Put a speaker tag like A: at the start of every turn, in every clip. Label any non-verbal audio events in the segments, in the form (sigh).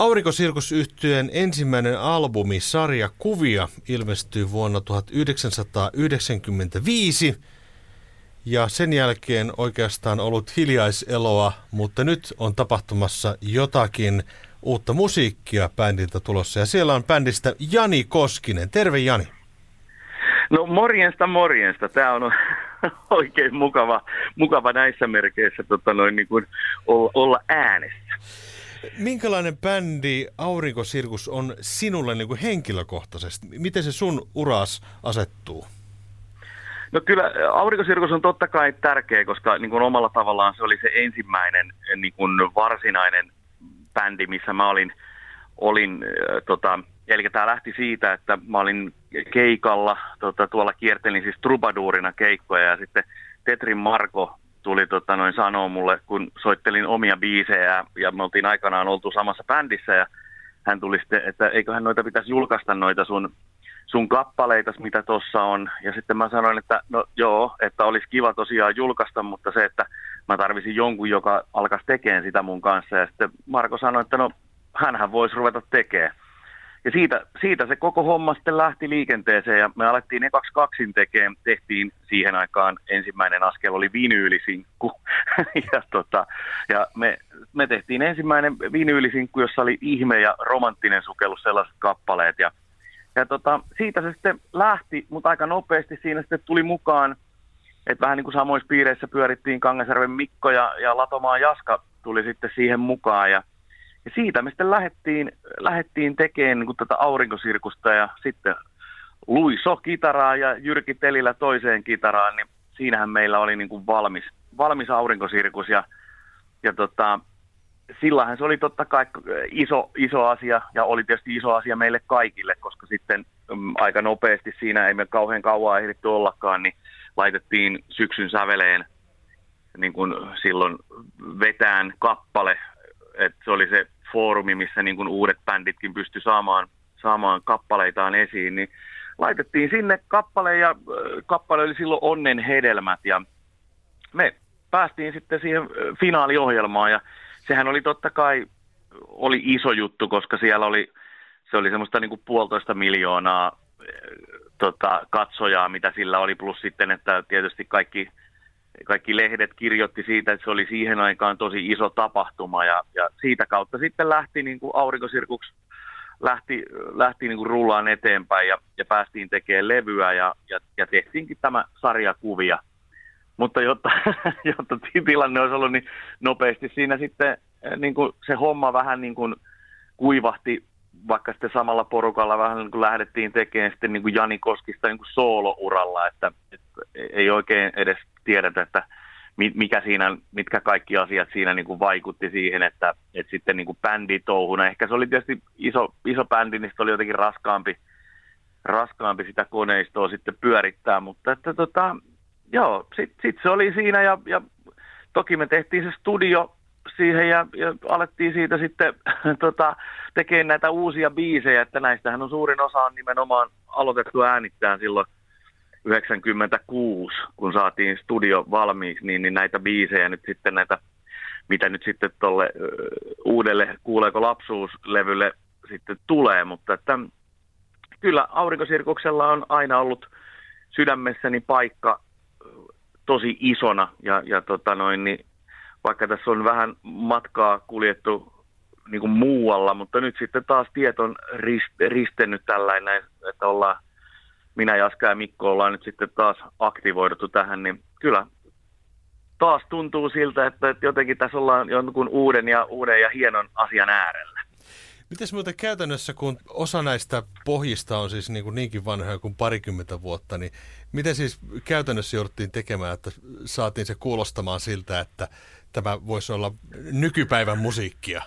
A: Aurinkosirkusyhtyeen ensimmäinen albumi Sarja Kuvia ilmestyi vuonna 1995 ja sen jälkeen oikeastaan ollut hiljaiseloa, mutta nyt on tapahtumassa jotakin uutta musiikkia bändiltä tulossa ja siellä on bändistä Jani Koskinen. Terve Jani.
B: No morjensta morjensta. Tämä on (laughs) oikein mukava, mukava näissä merkeissä tota noin, niin kuin olla, olla äänessä.
A: Minkälainen bändi Aurinkosirkus on sinulle niin kuin henkilökohtaisesti? Miten se sun uras asettuu?
B: No kyllä Aurinkosirkus on totta kai tärkeä, koska niin kuin omalla tavallaan se oli se ensimmäinen niin kuin varsinainen bändi, missä mä olin, olin äh, tota, eli tämä lähti siitä, että mä olin keikalla, tota, tuolla kiertelin siis trubaduurina keikkoja ja sitten Tetrin Marko tuli tota, noin sanoa mulle, kun soittelin omia biisejä ja me oltiin aikanaan oltu samassa bändissä ja hän tuli sitten, että eiköhän noita pitäisi julkaista noita sun, sun kappaleita, mitä tuossa on. Ja sitten mä sanoin, että no joo, että olisi kiva tosiaan julkaista, mutta se, että mä tarvisin jonkun, joka alkaisi tekemään sitä mun kanssa. Ja sitten Marko sanoi, että no hänhän voisi ruveta tekemään. Ja siitä, siitä se koko homma sitten lähti liikenteeseen ja me alettiin ne kaksi kaksin tekemään. Tehtiin siihen aikaan ensimmäinen askel oli vinyylisinkku. (laughs) ja tota, ja me, me tehtiin ensimmäinen vinyylisinkku, jossa oli ihme ja romanttinen sukellus sellaiset kappaleet. Ja, ja tota, siitä se sitten lähti, mutta aika nopeasti siinä sitten tuli mukaan, että vähän niin kuin samoissa piireissä pyörittiin Kangasjärven Mikko ja, ja Latomaan Jaska tuli sitten siihen mukaan. Ja ja siitä me sitten lähdettiin, lähdettiin tekemään niin tätä aurinkosirkusta ja sitten Luiso kitaraa ja Jyrki Telillä toiseen kitaraan, niin siinähän meillä oli niin kuin valmis, valmis aurinkosirkus ja, ja tota, sillähän se oli totta kai iso, iso asia ja oli tietysti iso asia meille kaikille, koska sitten mm, aika nopeasti siinä ei me kauhean kauan ehditty ollakaan, niin laitettiin syksyn säveleen niin kuin silloin vetään kappale että se oli se foorumi, missä niin kuin uudet bänditkin pysty saamaan, saamaan kappaleitaan esiin, niin laitettiin sinne kappale ja kappale oli silloin Onnen hedelmät. Ja me päästiin sitten siihen finaaliohjelmaan. Ja sehän oli totta kai oli iso juttu, koska siellä oli, se oli semmoista niin kuin puolitoista miljoonaa tota, katsojaa, mitä sillä oli, plus sitten, että tietysti kaikki kaikki lehdet kirjoitti siitä, että se oli siihen aikaan tosi iso tapahtuma ja, ja siitä kautta sitten lähti niin kuin aurinkosirkuksi lähti, lähti niin kuin rullaan eteenpäin ja, ja päästiin tekemään levyä ja, ja, ja tehtiinkin tämä sarjakuvia. Mutta jotta, (laughs) jotta tilanne olisi ollut niin nopeasti siinä sitten eh, niin kuin se homma vähän niin kuin kuivahti, vaikka sitten samalla porukalla vähän niin kuin lähdettiin tekemään sitten niin kuin Jani Koskista niin kuin soolouralla, että, että ei oikein edes tiedetä, että mikä siinä, mitkä kaikki asiat siinä niin kuin vaikutti siihen, että, että sitten niin kuin bänditouhuna, ehkä se oli tietysti iso, iso bändi, niin oli jotenkin raskaampi, raskaampi sitä koneistoa sitten pyörittää, mutta että tota, joo, sitten sit se oli siinä ja, ja toki me tehtiin se studio siihen ja, ja alettiin siitä sitten (laughs) tota, tekemään näitä uusia biisejä, että näistähän on suurin osa on nimenomaan aloitettu äänittää silloin 96, kun saatiin studio valmiiksi, niin, niin näitä biisejä nyt sitten näitä, mitä nyt sitten tuolle uudelle Kuuleeko lapsuuslevylle sitten tulee, mutta että kyllä Aurinkosirkuksella on aina ollut sydämessäni paikka tosi isona. Ja, ja tota noin, niin vaikka tässä on vähän matkaa kuljettu niin kuin muualla, mutta nyt sitten taas tiet on rist, ristennyt tällainen, että ollaan Jaska ja Mikko ollaan nyt sitten taas aktivoiduttu tähän, niin kyllä taas tuntuu siltä, että, jotenkin tässä ollaan jonkun uuden ja, uuden ja hienon asian äärellä.
A: Mites muuten käytännössä, kun osa näistä pohjista on siis niin kuin niinkin vanhoja kuin parikymmentä vuotta, niin miten siis käytännössä jouduttiin tekemään, että saatiin se kuulostamaan siltä, että tämä voisi olla nykypäivän musiikkia?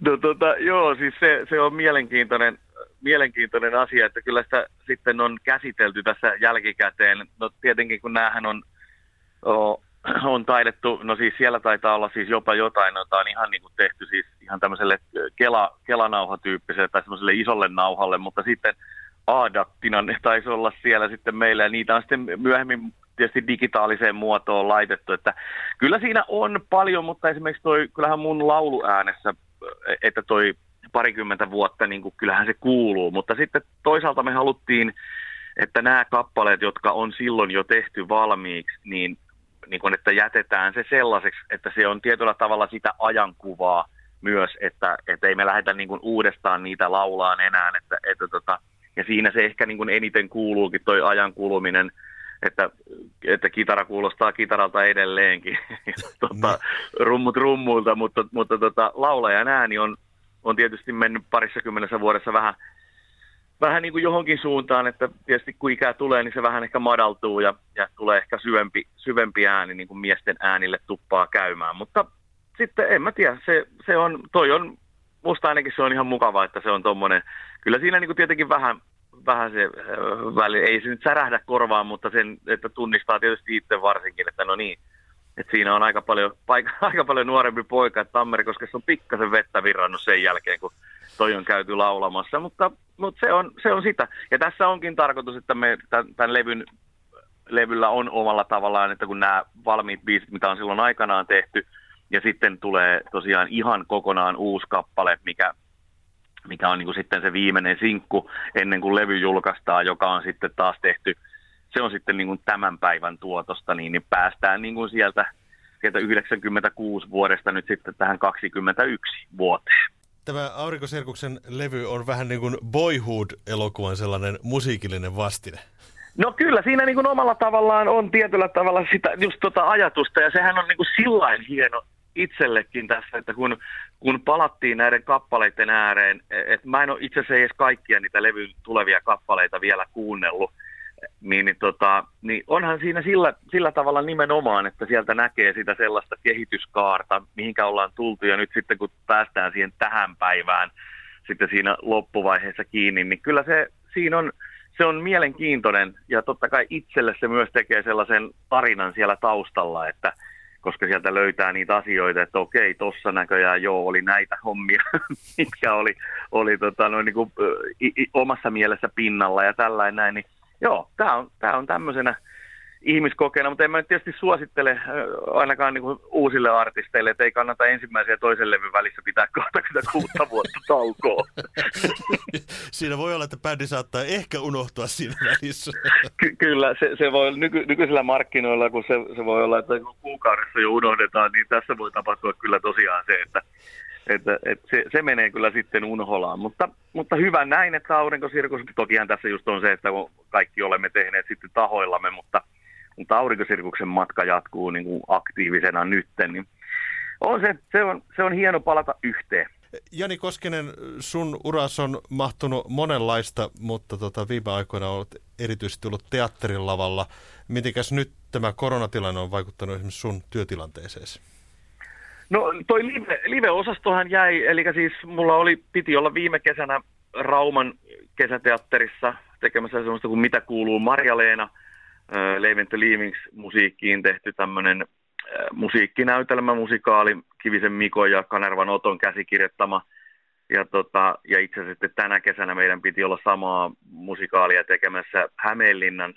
B: No tota, joo, siis se, se on mielenkiintoinen, mielenkiintoinen asia, että kyllä sitä sitten on käsitelty tässä jälkikäteen. No tietenkin kun näähän on, on taidettu, no siis siellä taitaa olla siis jopa jotain, jota on ihan niin kuin tehty siis ihan tämmöiselle kela, kelanauhatyyppiselle tai semmoiselle isolle nauhalle, mutta sitten Adattina ne taisi olla siellä sitten meillä ja niitä on sitten myöhemmin tietysti digitaaliseen muotoon laitettu, että kyllä siinä on paljon, mutta esimerkiksi toi, kyllähän mun lauluäänessä että toi parikymmentä vuotta, niin kuin, kyllähän se kuuluu, mutta sitten toisaalta me haluttiin, että nämä kappaleet, jotka on silloin jo tehty valmiiksi, niin, niin kuin, että jätetään se sellaiseksi, että se on tietyllä tavalla sitä ajankuvaa myös, että, että ei me lähdetä niin kuin uudestaan niitä laulaan enää, että, että tota, ja siinä se ehkä niin kuin eniten kuuluukin toi ajan kuluminen, että, että kitara kuulostaa kitaralta edelleenkin, (laughs) tota, niin. rummut rummuilta, mutta, mutta tota, laulajan ääni on, on tietysti mennyt parissa kymmenessä vuodessa vähän, vähän niin kuin johonkin suuntaan, että tietysti kun ikää tulee, niin se vähän ehkä madaltuu ja, ja tulee ehkä syvempi, syvempi ääni, niin kuin miesten äänille tuppaa käymään. Mutta sitten en mä tiedä, se, se on, toi on, musta ainakin se on ihan mukava, että se on tommonen, kyllä siinä niin kuin tietenkin vähän, vähän se väli, ei se nyt särähdä korvaan, mutta sen, että tunnistaa tietysti itse varsinkin, että no niin, että siinä on aika paljon, paik- (laughs) aika paljon nuorempi poika, että Tammerikoskessa on pikkasen vettä virrannut sen jälkeen, kun toi on käyty laulamassa, mutta, mutta se, on, se on sitä. Ja tässä onkin tarkoitus, että me tämän, tämän levyn, levyllä on omalla tavallaan, että kun nämä valmiit biisit, mitä on silloin aikanaan tehty, ja sitten tulee tosiaan ihan kokonaan uusi kappale, mikä, mikä on niin kuin sitten se viimeinen sinkku ennen kuin levy julkaistaan, joka on sitten taas tehty, se on sitten niin kuin tämän päivän tuotosta, niin, niin päästään niin kuin sieltä, sieltä 96 vuodesta nyt sitten tähän 21 vuoteen.
A: Tämä Aurinkosirkuksen levy on vähän niin kuin Boyhood-elokuvan sellainen musiikillinen vastine.
B: No kyllä, siinä niin kuin omalla tavallaan on tietyllä tavalla sitä just tota ajatusta, ja sehän on niin kuin sillain hieno itsellekin tässä, että kun, kun palattiin näiden kappaleiden ääreen, että mä en ole itse asiassa edes kaikkia niitä levyn tulevia kappaleita vielä kuunnellut, niin, niin, tota, niin onhan siinä sillä, sillä tavalla nimenomaan, että sieltä näkee sitä sellaista kehityskaarta, mihinkä ollaan tultu, ja nyt sitten kun päästään siihen tähän päivään, sitten siinä loppuvaiheessa kiinni, niin kyllä se siinä on, se on mielenkiintoinen, ja totta kai itselle se myös tekee sellaisen tarinan siellä taustalla, että – koska sieltä löytää niitä asioita, että okei, tuossa näköjään joo, oli näitä hommia, (laughs) mitkä oli, oli tota, noin niin kuin, i, i, omassa mielessä pinnalla ja tällainen näin, niin joo, tämä on, tää on tämmöisenä ihmiskokeena, mutta en mä nyt tietysti suosittele ainakaan niin uusille artisteille, että ei kannata ensimmäisen ja toisen levyn välissä pitää (laughs) 26 vuotta taukoa. (laughs)
A: siinä voi olla, että bändi saattaa ehkä unohtua siinä välissä. (laughs)
B: Ky- kyllä, se, se voi nyky- nykyisillä markkinoilla, kun se, se voi olla, että kuukaudessa jo unohdetaan, niin tässä voi tapahtua kyllä tosiaan se, että että, että se, se, menee kyllä sitten unholaan. Mutta, mutta hyvä näin, että aurinkosirkus, tokihan tässä just on se, että kaikki olemme tehneet sitten tahoillamme, mutta – mutta aurinkosirkuksen matka jatkuu niin kuin aktiivisena nytten, niin on se, se, on, se on hieno palata yhteen.
A: Jani Koskinen, sun uras on mahtunut monenlaista, mutta tota, viime aikoina olet erityisesti ollut teatterin lavalla. Mitenkäs nyt tämä koronatilanne on vaikuttanut esimerkiksi sun työtilanteeseesi?
B: No toi live, live-osastohan jäi, eli siis mulla oli, piti olla viime kesänä Rauman kesäteatterissa tekemässä sellaista kuin Mitä kuuluu Marja-Leena – Leiventö Leavings musiikkiin tehty tämmöinen musiikkinäytelmä, musikaali, Kivisen Miko ja Kanervan Oton käsikirjoittama. Ja, tota, ja itse asiassa tänä kesänä meidän piti olla samaa musikaalia tekemässä Hämeenlinnan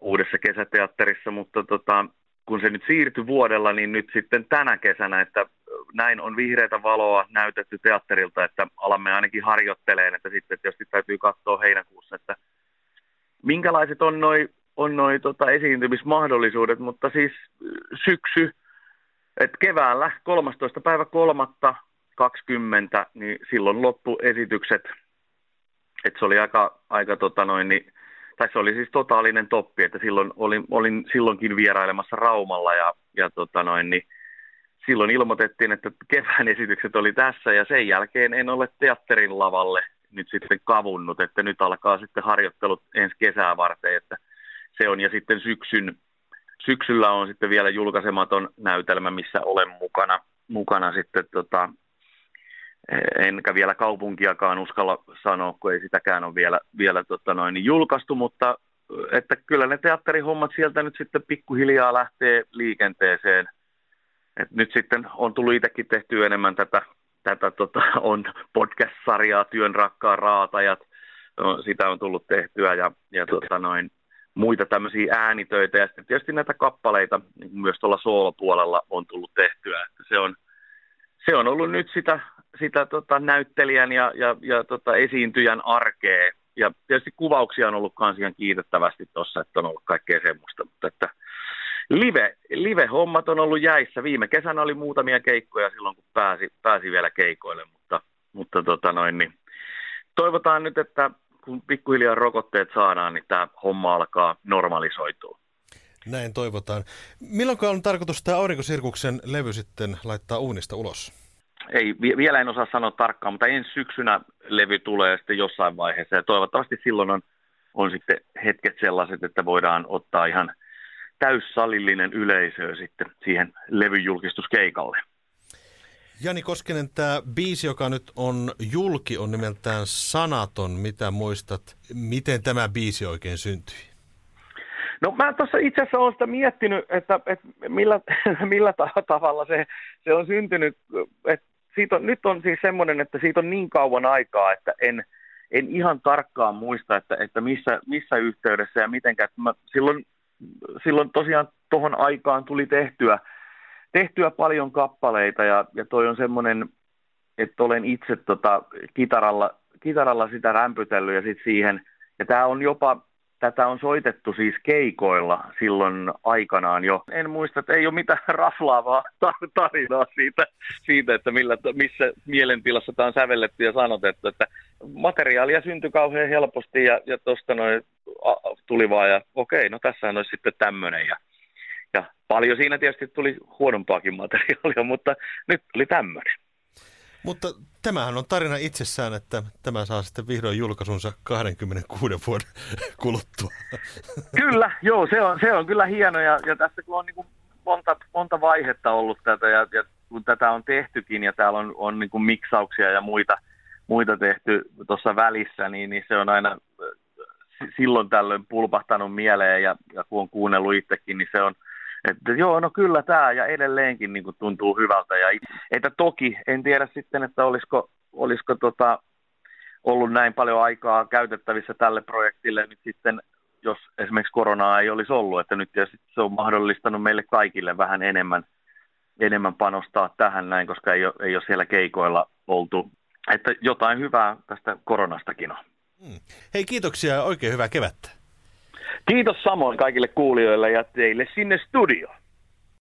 B: uudessa kesäteatterissa, mutta tota, kun se nyt siirtyi vuodella, niin nyt sitten tänä kesänä, että näin on vihreätä valoa näytetty teatterilta, että alamme ainakin harjoitteleen, että sitten tietysti täytyy katsoa heinäkuussa, että minkälaiset on noin on noin tota, esiintymismahdollisuudet, mutta siis syksy, että keväällä 13. päivä 3. 20, niin silloin loppuesitykset, että se oli aika, aika tota noin, niin, tai se oli siis totaalinen toppi, että silloin olin, olin silloinkin vierailemassa Raumalla ja, ja tota noin, niin silloin ilmoitettiin, että kevään esitykset oli tässä ja sen jälkeen en ole teatterin lavalle nyt sitten kavunnut, että nyt alkaa sitten harjoittelut ensi kesää varten, että se on. Ja sitten syksyn, syksyllä on sitten vielä julkaisematon näytelmä, missä olen mukana, mukana sitten tota, enkä vielä kaupunkiakaan uskalla sanoa, kun ei sitäkään ole vielä, vielä tota noin, julkaistu, mutta että kyllä ne teatterihommat sieltä nyt sitten pikkuhiljaa lähtee liikenteeseen. Et nyt sitten on tullut itsekin tehty enemmän tätä, tätä tota, on podcast-sarjaa Työn rakkaan raatajat, no, sitä on tullut tehtyä ja, ja tota noin, muita tämmöisiä äänitöitä ja sitten tietysti näitä kappaleita niin myös tuolla soolopuolella on tullut tehtyä. Se, on, se on ollut nyt sitä, sitä tota, näyttelijän ja, ja, ja tota, esiintyjän arkea. Ja tietysti kuvauksia on ollut kans ihan kiitettävästi tuossa, että on ollut kaikkea semmoista, mutta että live, live-hommat on ollut jäissä. Viime kesänä oli muutamia keikkoja silloin, kun pääsi, pääsi vielä keikoille, mutta, mutta tota noin, niin toivotaan nyt, että kun pikkuhiljaa rokotteet saadaan, niin tämä homma alkaa normalisoitua.
A: Näin toivotaan. Milloin on tarkoitus tämä Aurinkosirkuksen levy sitten laittaa uunista ulos?
B: Ei, vielä en osaa sanoa tarkkaan, mutta ensi syksynä levy tulee sitten jossain vaiheessa. Ja toivottavasti silloin on, on sitten hetket sellaiset, että voidaan ottaa ihan täyssalillinen yleisö sitten siihen levyjulkistuskeikalle.
A: Jani Koskinen, tämä biisi, joka nyt on julki, on nimeltään Sanaton. Mitä muistat, miten tämä biisi oikein syntyi?
B: No mä tuossa itse asiassa olen sitä miettinyt, että, että millä, (laughs) millä tavalla se, se on syntynyt. Että siitä on, nyt on siis semmoinen, että siitä on niin kauan aikaa, että en, en ihan tarkkaan muista, että, että missä, missä yhteydessä ja mitenkään. Mä silloin, silloin tosiaan tuohon aikaan tuli tehtyä – tehtyä paljon kappaleita ja, ja toi on semmoinen, että olen itse tota, kitaralla, kitaralla sitä rämpytellyt ja sitten siihen, ja tämä on jopa, tätä on soitettu siis keikoilla silloin aikanaan jo. En muista, että ei ole mitään (laughs) raflaavaa tarinaa siitä, siitä että millä, missä mielentilassa tämä on sävelletty ja sanotettu, että materiaalia syntyi kauhean helposti ja, ja tuosta noin tuli vaan ja okei, no tässähän olisi sitten tämmöinen ja ja paljon siinä tietysti tuli huonompaakin materiaalia, (laughs) mutta nyt oli tämmöinen.
A: Mutta tämähän on tarina itsessään, että tämä saa sitten vihdoin julkaisunsa 26 vuoden (laughs) kuluttua.
B: Kyllä, joo, se on, se on kyllä hieno ja, ja tässä kun on niin kuin monta, monta vaihetta ollut tätä ja, ja kun tätä on tehtykin ja täällä on, on niin kuin miksauksia ja muita, muita tehty tuossa välissä, niin, niin se on aina silloin tällöin pulpahtanut mieleen ja, ja kun on kuunnellut itsekin, niin se on, että joo, no kyllä tämä ja edelleenkin niin kuin tuntuu hyvältä. Ja, että toki en tiedä sitten, että olisiko, olisiko tota, ollut näin paljon aikaa käytettävissä tälle projektille nyt sitten, jos esimerkiksi koronaa ei olisi ollut. Että nyt se on mahdollistanut meille kaikille vähän enemmän, enemmän panostaa tähän näin, koska ei ole, ei ole siellä keikoilla oltu. Että jotain hyvää tästä koronastakin on. Hmm.
A: Hei, kiitoksia ja oikein hyvää kevättä.
B: Kiitos samoin kaikille kuulijoille ja teille sinne studioon.